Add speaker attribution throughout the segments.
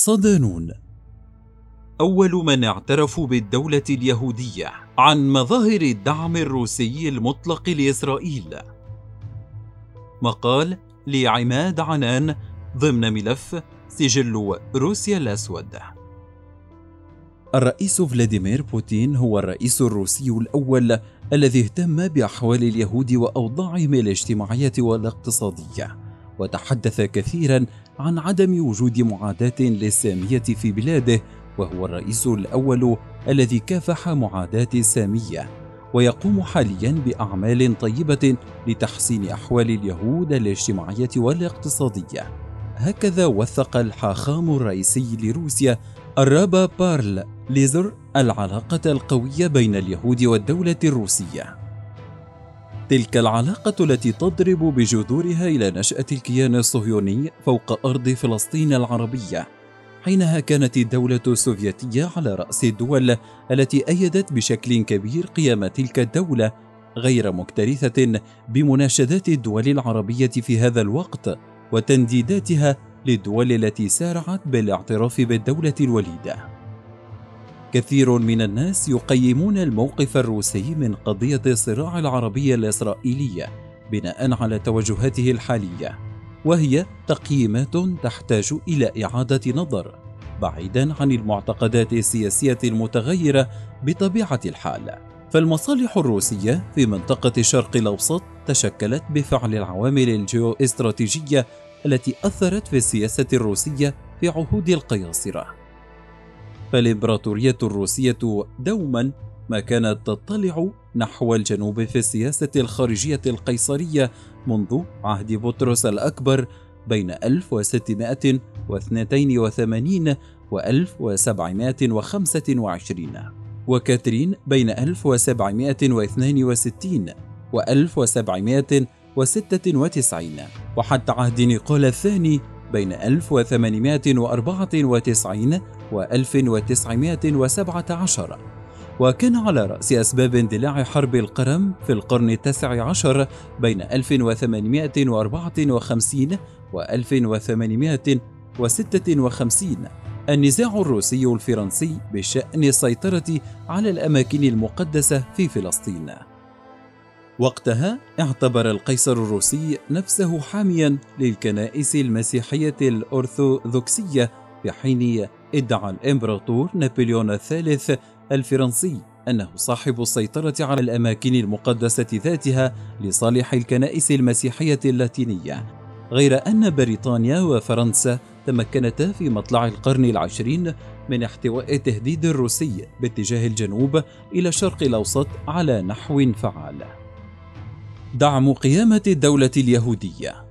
Speaker 1: صدانون أول من اعترفوا بالدولة اليهودية عن مظاهر الدعم الروسي المطلق لإسرائيل. مقال لعماد عنان ضمن ملف سجل روسيا الأسود. الرئيس فلاديمير بوتين هو الرئيس الروسي الأول الذي اهتم بأحوال اليهود وأوضاعهم الاجتماعية والاقتصادية. وتحدث كثيرا عن عدم وجود معاداة للسامية في بلاده وهو الرئيس الأول الذي كافح معاداة السامية ويقوم حاليا بأعمال طيبة لتحسين أحوال اليهود الاجتماعية والاقتصادية هكذا وثق الحاخام الرئيسي لروسيا الرابا بارل ليزر العلاقة القوية بين اليهود والدولة الروسية. تلك العلاقة التي تضرب بجذورها إلى نشأة الكيان الصهيوني فوق أرض فلسطين العربية، حينها كانت الدولة السوفيتية على رأس الدول التي أيدت بشكل كبير قيام تلك الدولة غير مكترثة بمناشدات الدول العربية في هذا الوقت وتنديداتها للدول التي سارعت بالاعتراف بالدولة الوليدة. كثير من الناس يقيمون الموقف الروسي من قضية الصراع العربي الإسرائيلي بناء على توجهاته الحالية، وهي تقييمات تحتاج إلى إعادة نظر بعيدا عن المعتقدات السياسية المتغيرة بطبيعة الحال. فالمصالح الروسية في منطقة الشرق الأوسط تشكلت بفعل العوامل الجيو استراتيجية التي أثرت في السياسة الروسية في عهود القياصرة. فالإمبراطورية الروسية دوما ما كانت تطلع نحو الجنوب في السياسة الخارجية القيصرية منذ عهد بطرس الأكبر بين 1682 و 1725 وكاترين بين 1762 و 1700 وستة وحتى عهد نيقولا الثاني بين 1894 و 1917 وكان على رأس أسباب اندلاع حرب القرم في القرن التاسع عشر بين 1854 و 1856 النزاع الروسي الفرنسي بشأن السيطرة على الأماكن المقدسة في فلسطين. وقتها اعتبر القيصر الروسي نفسه حاميا للكنائس المسيحية الأرثوذكسية في حين ادعى الإمبراطور نابليون الثالث الفرنسي أنه صاحب السيطرة على الأماكن المقدسة ذاتها لصالح الكنائس المسيحية اللاتينية غير أن بريطانيا وفرنسا تمكنتا في مطلع القرن العشرين من احتواء التهديد الروسي باتجاه الجنوب إلى الشرق الأوسط على نحو فعال. دعم قيامة الدولة اليهودية.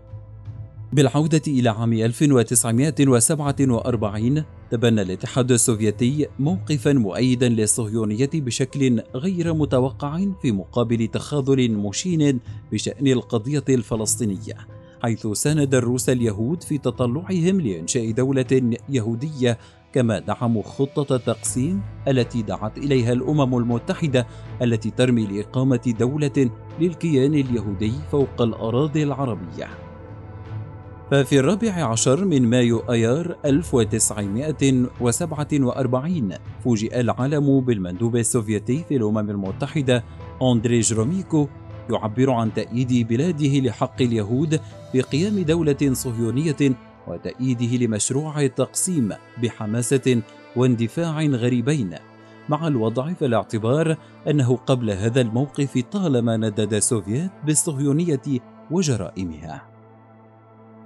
Speaker 1: بالعودة إلى عام 1947 تبنى الاتحاد السوفيتي موقفا مؤيدا للصهيونية بشكل غير متوقع في مقابل تخاذل مشين بشأن القضية الفلسطينية حيث ساند الروس اليهود في تطلعهم لإنشاء دولة يهودية كما دعموا خطة التقسيم التي دعت إليها الأمم المتحدة التي ترمي لإقامة دولة للكيان اليهودي فوق الأراضي العربية. ففي الرابع عشر من مايو أيار 1947 فوجئ العالم بالمندوب السوفيتي في الأمم المتحدة أندري جروميكو يعبر عن تأييد بلاده لحق اليهود بقيام دولة صهيونية وتأييده لمشروع التقسيم بحماسة واندفاع غريبين. مع الوضع في الاعتبار أنه قبل هذا الموقف طالما ندد السوفييت بالصهيونية وجرائمها.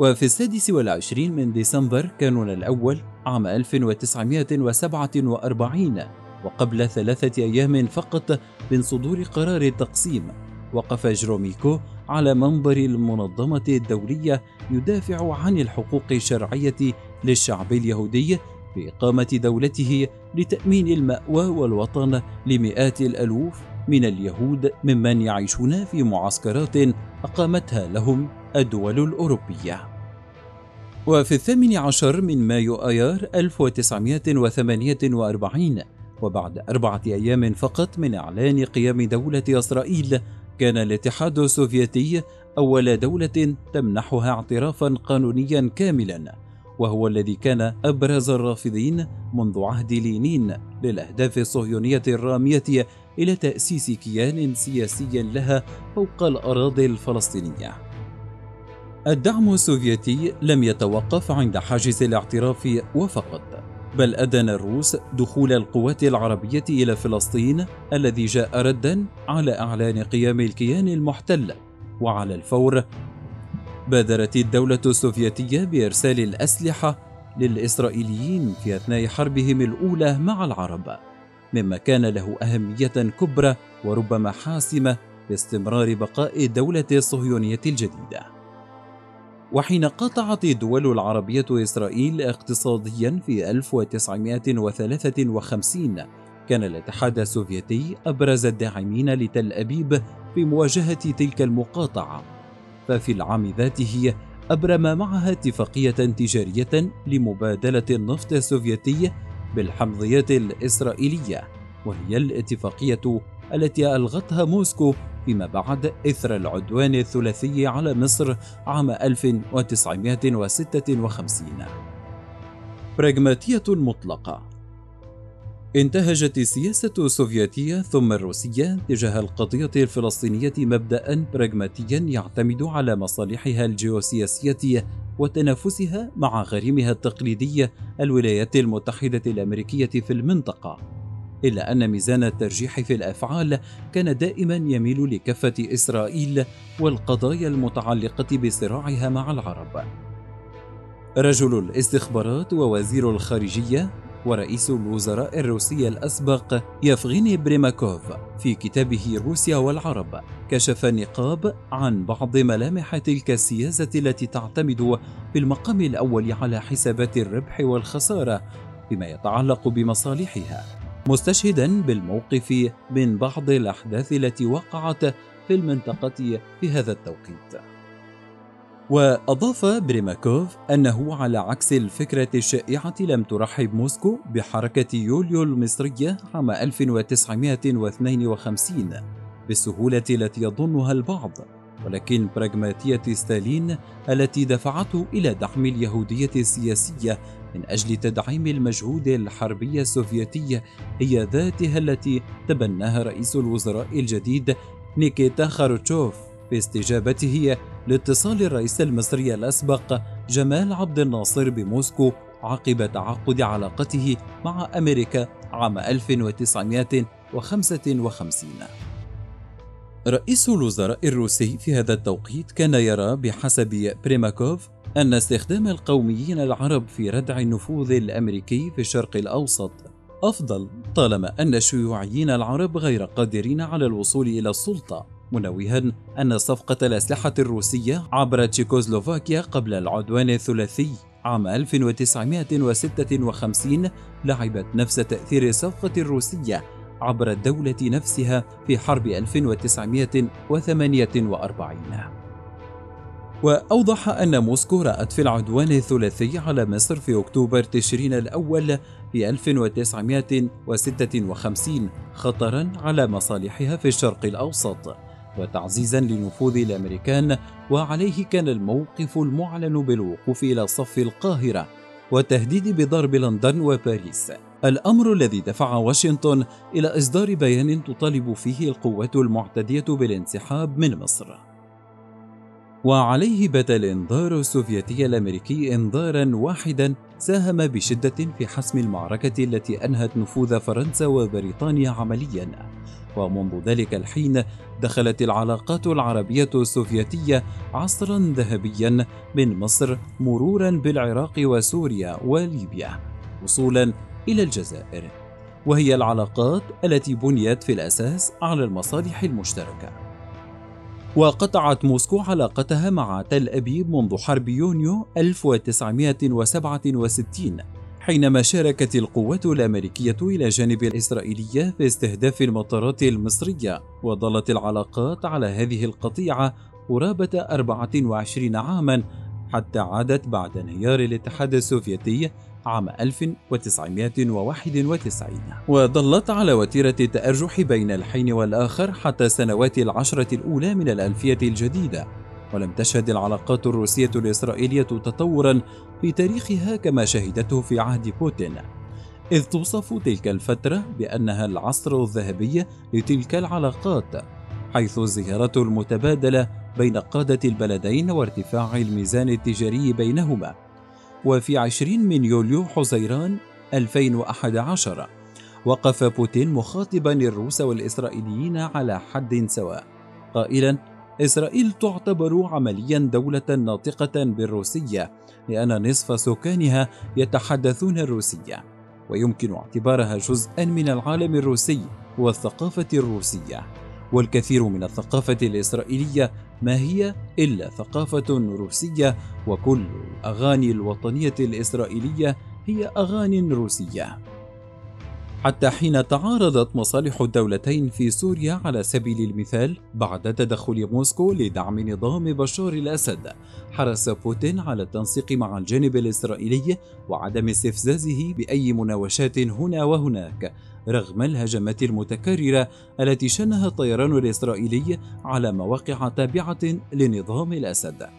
Speaker 1: وفي السادس والعشرين من ديسمبر كانون الأول عام 1947 وقبل ثلاثة أيام فقط من صدور قرار التقسيم وقف جروميكو على منبر المنظمة الدولية يدافع عن الحقوق الشرعية للشعب اليهودي بإقامة دولته لتأمين المأوى والوطن لمئات الألوف من اليهود ممن يعيشون في معسكرات أقامتها لهم الدول الأوروبية. وفي الثامن عشر من مايو آيار 1948 وبعد أربعة أيام فقط من إعلان قيام دولة إسرائيل كان الاتحاد السوفيتي أول دولة تمنحها اعترافا قانونيا كاملا وهو الذي كان أبرز الرافضين منذ عهد لينين للأهداف الصهيونية الرامية إلى تأسيس كيان سياسي لها فوق الأراضي الفلسطينية. الدعم السوفيتي لم يتوقف عند حاجز الاعتراف وفقط، بل أدن الروس دخول القوات العربية إلى فلسطين الذي جاء ردا على إعلان قيام الكيان المحتل، وعلى الفور بادرت الدولة السوفيتية بإرسال الأسلحة للإسرائيليين في أثناء حربهم الأولى مع العرب مما كان له أهمية كبرى وربما حاسمة لاستمرار بقاء الدولة الصهيونية الجديدة. وحين قاطعت الدول العربية إسرائيل اقتصاديا في 1953 كان الاتحاد السوفيتي أبرز الداعمين لتل أبيب في مواجهة تلك المقاطعة. ففي العام ذاته أبرم معها اتفاقية تجارية لمبادلة النفط السوفيتي بالحمضيات الإسرائيلية وهي الاتفاقية التي ألغتها موسكو فيما بعد إثر العدوان الثلاثي على مصر عام 1956 براغماتية مطلقة. انتهجت السياسة السوفيتية ثم الروسية تجاه القضية الفلسطينية مبدأ براغماتيا يعتمد على مصالحها الجيوسياسية وتنافسها مع غريمها التقليدي الولايات المتحدة الأمريكية في المنطقة. إلا أن ميزان الترجيح في الأفعال كان دائما يميل لكفة إسرائيل والقضايا المتعلقة بصراعها مع العرب. رجل الاستخبارات ووزير الخارجية ورئيس الوزراء الروسي الأسبق يفغيني بريماكوف في كتابه روسيا والعرب كشف النقاب عن بعض ملامح تلك السياسة التي تعتمد في المقام الأول على حسابات الربح والخسارة فيما يتعلق بمصالحها. مستشهدا بالموقف من بعض الأحداث التي وقعت في المنطقة في هذا التوقيت. وأضاف بريماكوف أنه على عكس الفكرة الشائعة لم ترحب موسكو بحركة يوليو المصرية عام 1952 بالسهولة التي يظنها البعض. ولكن براغماتية ستالين التي دفعته إلى دعم اليهودية السياسية من أجل تدعيم المجهود الحربي السوفيتي هي ذاتها التي تبناها رئيس الوزراء الجديد نيكيتا خاروتشوف. في استجابته لاتصال الرئيس المصري الأسبق جمال عبد الناصر بموسكو عقب تعقد علاقته مع أمريكا عام 1955 رئيس الوزراء الروسي في هذا التوقيت كان يرى بحسب بريماكوف أن استخدام القوميين العرب في ردع النفوذ الأمريكي في الشرق الأوسط أفضل طالما أن الشيوعيين العرب غير قادرين على الوصول إلى السلطة منوها أن صفقة الأسلحة الروسية عبر تشيكوسلوفاكيا قبل العدوان الثلاثي عام 1956 لعبت نفس تأثير الصفقة الروسية عبر الدولة نفسها في حرب 1948 وأوضح أن موسكو رأت في العدوان الثلاثي على مصر في أكتوبر تشرين الأول في 1956 خطرا على مصالحها في الشرق الأوسط وتعزيزا لنفوذ الأمريكان وعليه كان الموقف المعلن بالوقوف إلى صف القاهرة. والتهديد بضرب لندن وباريس. الأمر الذي دفع واشنطن إلى إصدار بيان تطالب فيه القوات المعتدية بالانسحاب من مصر. وعليه بات الانذار السوفيتي الأمريكي انذارا واحدا ساهم بشدة في حسم المعركة التي أنهت نفوذ فرنسا وبريطانيا عمليا. ومنذ ذلك الحين دخلت العلاقات العربية السوفيتية عصرا ذهبيا من مصر مرورا بالعراق وسوريا وليبيا وصولا إلى الجزائر. وهي العلاقات التي بنيت في الأساس على المصالح المشتركة. وقطعت موسكو علاقتها مع تل أبيب منذ حرب يونيو 1967 حينما شاركت القوات الأمريكية إلى جانب الإسرائيلية في استهداف المطارات المصرية وظلت العلاقات على هذه القطيعة قرابة 24 عاما حتى عادت بعد انهيار الاتحاد السوفيتي عام 1991 وظلت على وتيرة التأرجح بين الحين والآخر حتى سنوات العشرة الأولى من الألفية الجديدة. ولم تشهد العلاقات الروسية الإسرائيلية تطورا في تاريخها كما شهدته في عهد بوتين. إذ توصف تلك الفترة بأنها العصر الذهبي لتلك العلاقات حيث الزيارات المتبادلة بين قادة البلدين وارتفاع الميزان التجاري بينهما. وفي 20 من يوليو حزيران 2011 وقف بوتين مخاطبا الروس والإسرائيليين على حد سواء قائلا إسرائيل تعتبر عمليا دولة ناطقة بالروسية لأن نصف سكانها يتحدثون الروسية ويمكن اعتبارها جزءا من العالم الروسي والثقافة الروسية. والكثير من الثقافة الإسرائيلية ما هي إلا ثقافة روسية وكل الأغاني الوطنية الإسرائيلية هي أغاني روسية. حتى حين تعارضت مصالح الدولتين في سوريا على سبيل المثال بعد تدخل موسكو لدعم نظام بشار الأسد حرص بوتين على التنسيق مع الجانب الإسرائيلي وعدم استفزازه بأي مناوشات هنا وهناك رغم الهجمات المتكررة التي شنها الطيران الإسرائيلي على مواقع تابعة لنظام الأسد.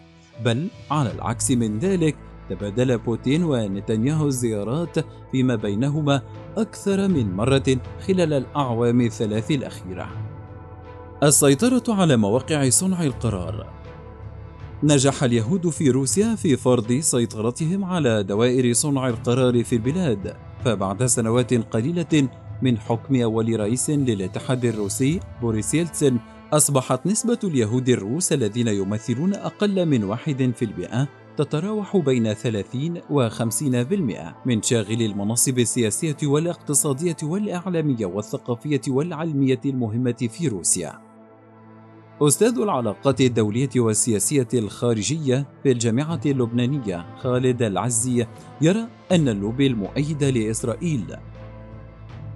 Speaker 1: بل على العكس من ذلك تبادل بوتين ونتنياهو الزيارات فيما بينهما أكثر من مرة خلال الأعوام الثلاث الأخيرة. السيطرة على مواقع صنع القرار نجح اليهود في روسيا في فرض سيطرتهم على دوائر صنع القرار في البلاد، فبعد سنوات قليلة من حكم أول رئيس للاتحاد الروسي بوريس يلتسن أصبحت نسبة اليهود الروس الذين يمثلون أقل من واحد في المئة تتراوح بين 30 و 50% من شاغلي المناصب السياسية والاقتصادية والإعلامية والثقافية والعلمية المهمة في روسيا. أستاذ العلاقات الدولية والسياسية الخارجية في الجامعة اللبنانية خالد العزي يرى أن اللوبي المؤيد لإسرائيل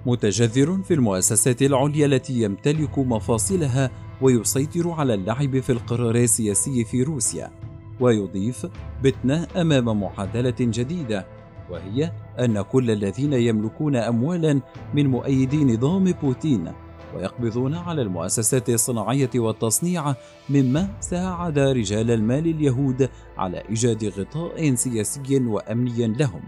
Speaker 1: متجذر في المؤسسات العليا التي يمتلك مفاصلها ويسيطر على اللعب في القرار السياسي في روسيا ويضيف بتنا أمام معادلة جديدة وهي أن كل الذين يملكون اموالا من مؤيدي نظام بوتين ويقبضون على المؤسسات الصناعية والتصنيع مما ساعد رجال المال اليهود على إيجاد غطاء سياسي وأمني لهم.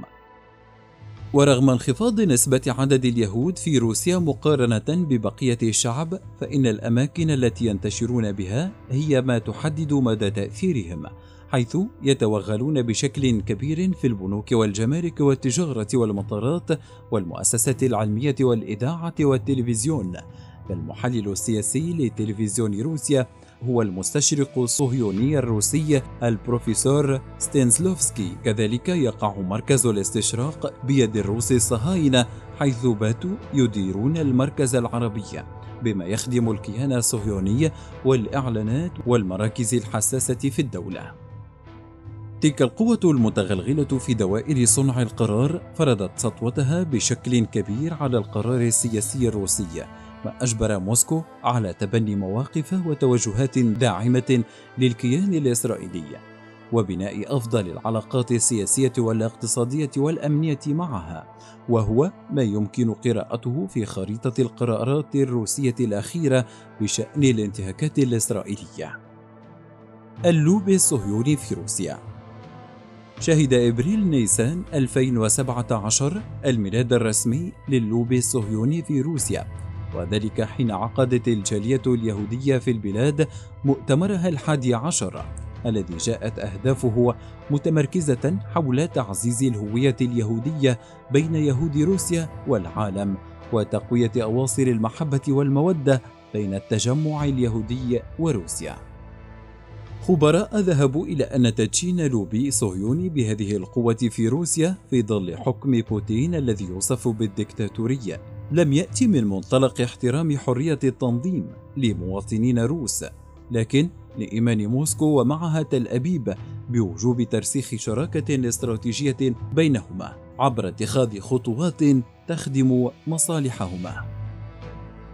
Speaker 1: ورغم انخفاض نسبة عدد اليهود في روسيا مقارنة ببقية الشعب، فإن الأماكن التي ينتشرون بها هي ما تحدد مدى تأثيرهم، حيث يتوغلون بشكل كبير في البنوك والجمارك والتجارة والمطارات والمؤسسات العلمية والإذاعة والتلفزيون. فالمحلل السياسي لتلفزيون روسيا هو المستشرق الصهيوني الروسي البروفيسور ستينسلوفسكي كذلك يقع مركز الاستشراق بيد الروس الصهاينة حيث باتوا يديرون المركز العربي. بما يخدم الكيان الصهيوني والإعلانات والمراكز الحساسة في الدولة. تلك القوة المتغلغلة في دوائر صنع القرار فرضت سطوتها بشكل كبير على القرار السياسي الروسي ما أجبر موسكو على تبني مواقف وتوجهات داعمة للكيان الإسرائيلي وبناء أفضل العلاقات السياسية والاقتصادية والأمنية معها وهو ما يمكن قراءته في خريطة القرارات الروسية الأخيرة بشأن الانتهاكات الإسرائيلية. اللوب الصهيوني في روسيا شهد إبريل نيسان 2017 الميلاد الرسمي للوبي الصهيوني في روسيا وذلك حين عقدت الجالية اليهودية في البلاد مؤتمرها الحادي عشر الذي جاءت أهدافه متمركزة حول تعزيز الهوية اليهودية بين يهود روسيا والعالم وتقوية أواصر المحبة والمودة بين التجمع اليهودي وروسيا. خبراء ذهبوا إلى أن تدشين لوبي صهيوني بهذه القوة في روسيا في ظل حكم بوتين الذي يوصف بالدكتاتورية. لم يأتي من منطلق احترام حرية التنظيم لمواطنين روس لكن لإيمان موسكو ومعها تل أبيب بوجوب ترسيخ شراكة استراتيجية بينهما عبر اتخاذ خطوات تخدم مصالحهما.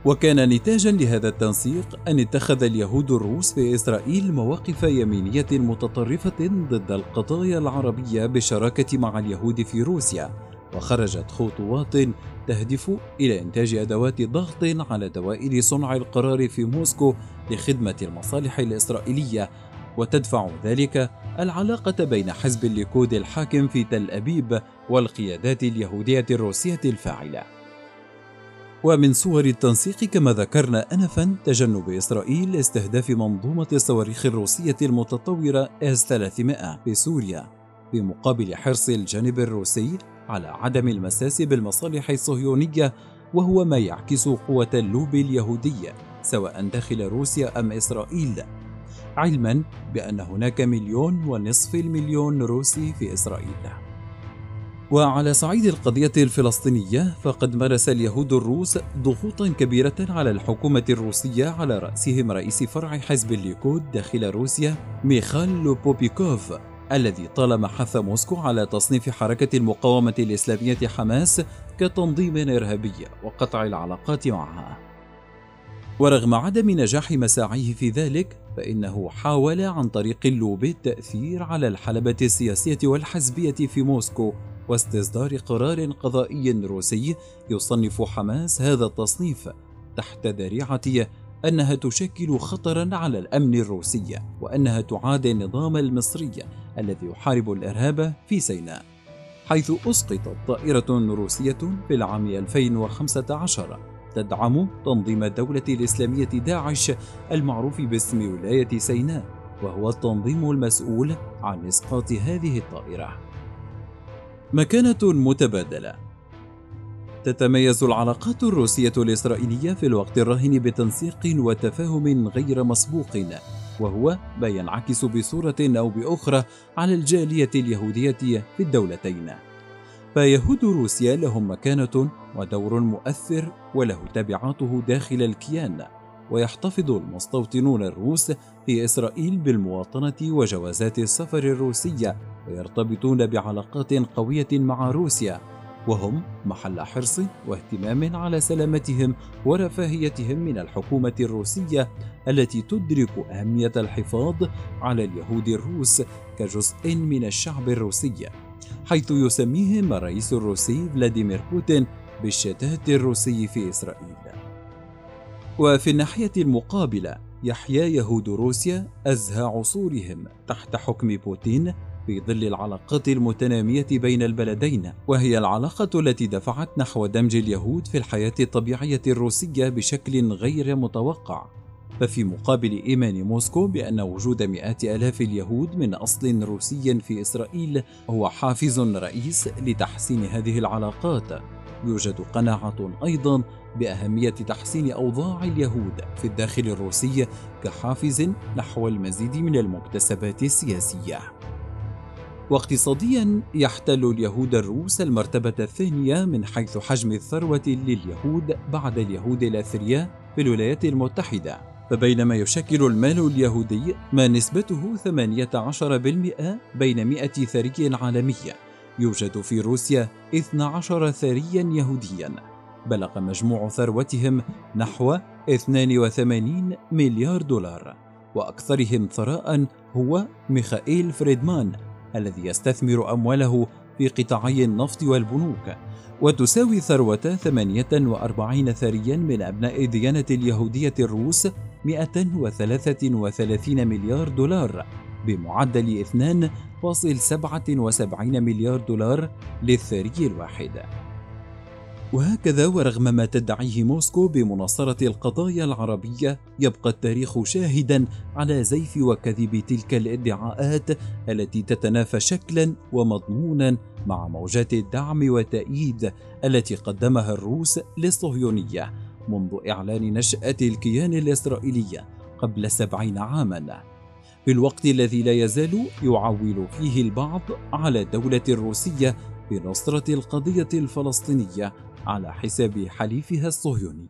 Speaker 1: وكان نتاجا لهذا التنسيق أن اتخذ اليهود الروس في إسرائيل مواقف يمينية متطرفة ضد القضايا العربية بالشراكة مع اليهود في روسيا وخرجت خطوات تهدف إلى إنتاج أدوات ضغط على دوائر صنع القرار في موسكو لخدمة المصالح الإسرائيلية وتدفع ذلك العلاقة بين حزب الليكود الحاكم في تل أبيب والقيادات اليهودية الروسية الفاعلة. ومن صور التنسيق كما ذكرنا أنفا تجنب إسرائيل استهداف منظومة الصواريخ الروسية المتطورة إس 300 في سوريا بمقابل حرص الجانب الروسي على عدم المساس بالمصالح الصهيونية وهو ما يعكس قوة اللوب اليهودية سواء داخل روسيا أم إسرائيل. علما بأن هناك مليون ونصف المليون روسي في إسرائيل. وعلى صعيد القضية الفلسطينية فقد مارس اليهود الروس ضغوطا كبيرة على الحكومة الروسية على رأسهم رئيس فرع حزب الليكود داخل روسيا ميخال لوبوبيكوف الذي طالما حث موسكو على تصنيف حركة المقاومة الإسلامية حماس كتنظيم إرهابي وقطع العلاقات معها. ورغم عدم نجاح مساعيه في ذلك، فإنه حاول عن طريق اللوب التأثير على الحلبة السياسية والحزبية في موسكو واستصدار قرار قضائي روسي يصنف حماس هذا التصنيف تحت ذريعة أنها تشكل خطرا على الأمن الروسي وأنها تعادي النظام المصري الذي يحارب الإرهاب في سيناء حيث أسقطت طائرة روسية في العام 2015 تدعم تنظيم الدولة الإسلامية داعش المعروف باسم ولاية سيناء وهو التنظيم المسؤول عن إسقاط هذه الطائرة. مكانة متبادلة. تتميز العلاقات الروسية الإسرائيلية في الوقت الراهن بتنسيق وتفاهم غير مسبوق وهو ما ينعكس بصورة أو بأخرى على الجالية اليهودية في الدولتين. فيهود روسيا لهم مكانة ودور مؤثر وله تبعاته داخل الكيان، ويحتفظ المستوطنون الروس في إسرائيل بالمواطنة وجوازات السفر الروسية. ويرتبطون بعلاقات قوية مع روسيا وهم محل حرص واهتمام على سلامتهم ورفاهيتهم من الحكومة الروسية التي تدرك أهمية الحفاظ على اليهود الروس كجزء من الشعب الروسي حيث يسميهم الرئيس الروسي فلاديمير بوتين بالشتات الروسي في إسرائيل. وفي الناحية المقابلة يحيا يهود روسيا أزهى عصورهم تحت حكم بوتين في ظل العلاقات المتنامية بين البلدين وهي العلاقة التي دفعت نحو دمج اليهود في الحياة الطبيعية الروسية بشكل غير متوقع. ففي مقابل إيمان موسكو بأن وجود مئات آلاف اليهود من أصل روسي في إسرائيل هو حافز رئيس لتحسين هذه العلاقات. يوجد قناعة أيضا بأهمية تحسين أوضاع اليهود في الداخل الروسي كحافز نحو المزيد من المكتسبات السياسية. واقتصاديا يحتل اليهود الروس المرتبة الثانية من حيث حجم الثروة لليهود بعد اليهود الأثرياء في الولايات المتحدة. فبينما يشكل المال اليهودي ما نسبته 18% بين 100 ثري عالمي يوجد في روسيا 12 ثريا يهوديا. بلغ مجموع ثروتهم نحو 82 مليار دولار وأكثرهم ثراء هو ميخائيل فريدمان الذي يستثمر أمواله في قطاعي النفط والبنوك وتساوي ثروة 48 ثريا من أبناء الديانة اليهودية الروس 133 مليار دولار بمعدل 2.77 مليار دولار للثري الواحد. وهكذا ورغم ما تدعيه موسكو بمناصرة القضايا العربية يبقى التاريخ شاهدا على زيف وكذب تلك الادعاءات التي تتنافى شكلا ومضمونا مع موجات الدعم والتأييد التي قدمها الروس للصهيونية منذ إعلان نشأة الكيان الإسرائيلي قبل سبعين عاما. في الوقت الذي لا يزال يعول فيه البعض على الدولة الروسية بنصرة القضية الفلسطينية على حساب حليفها الصهيوني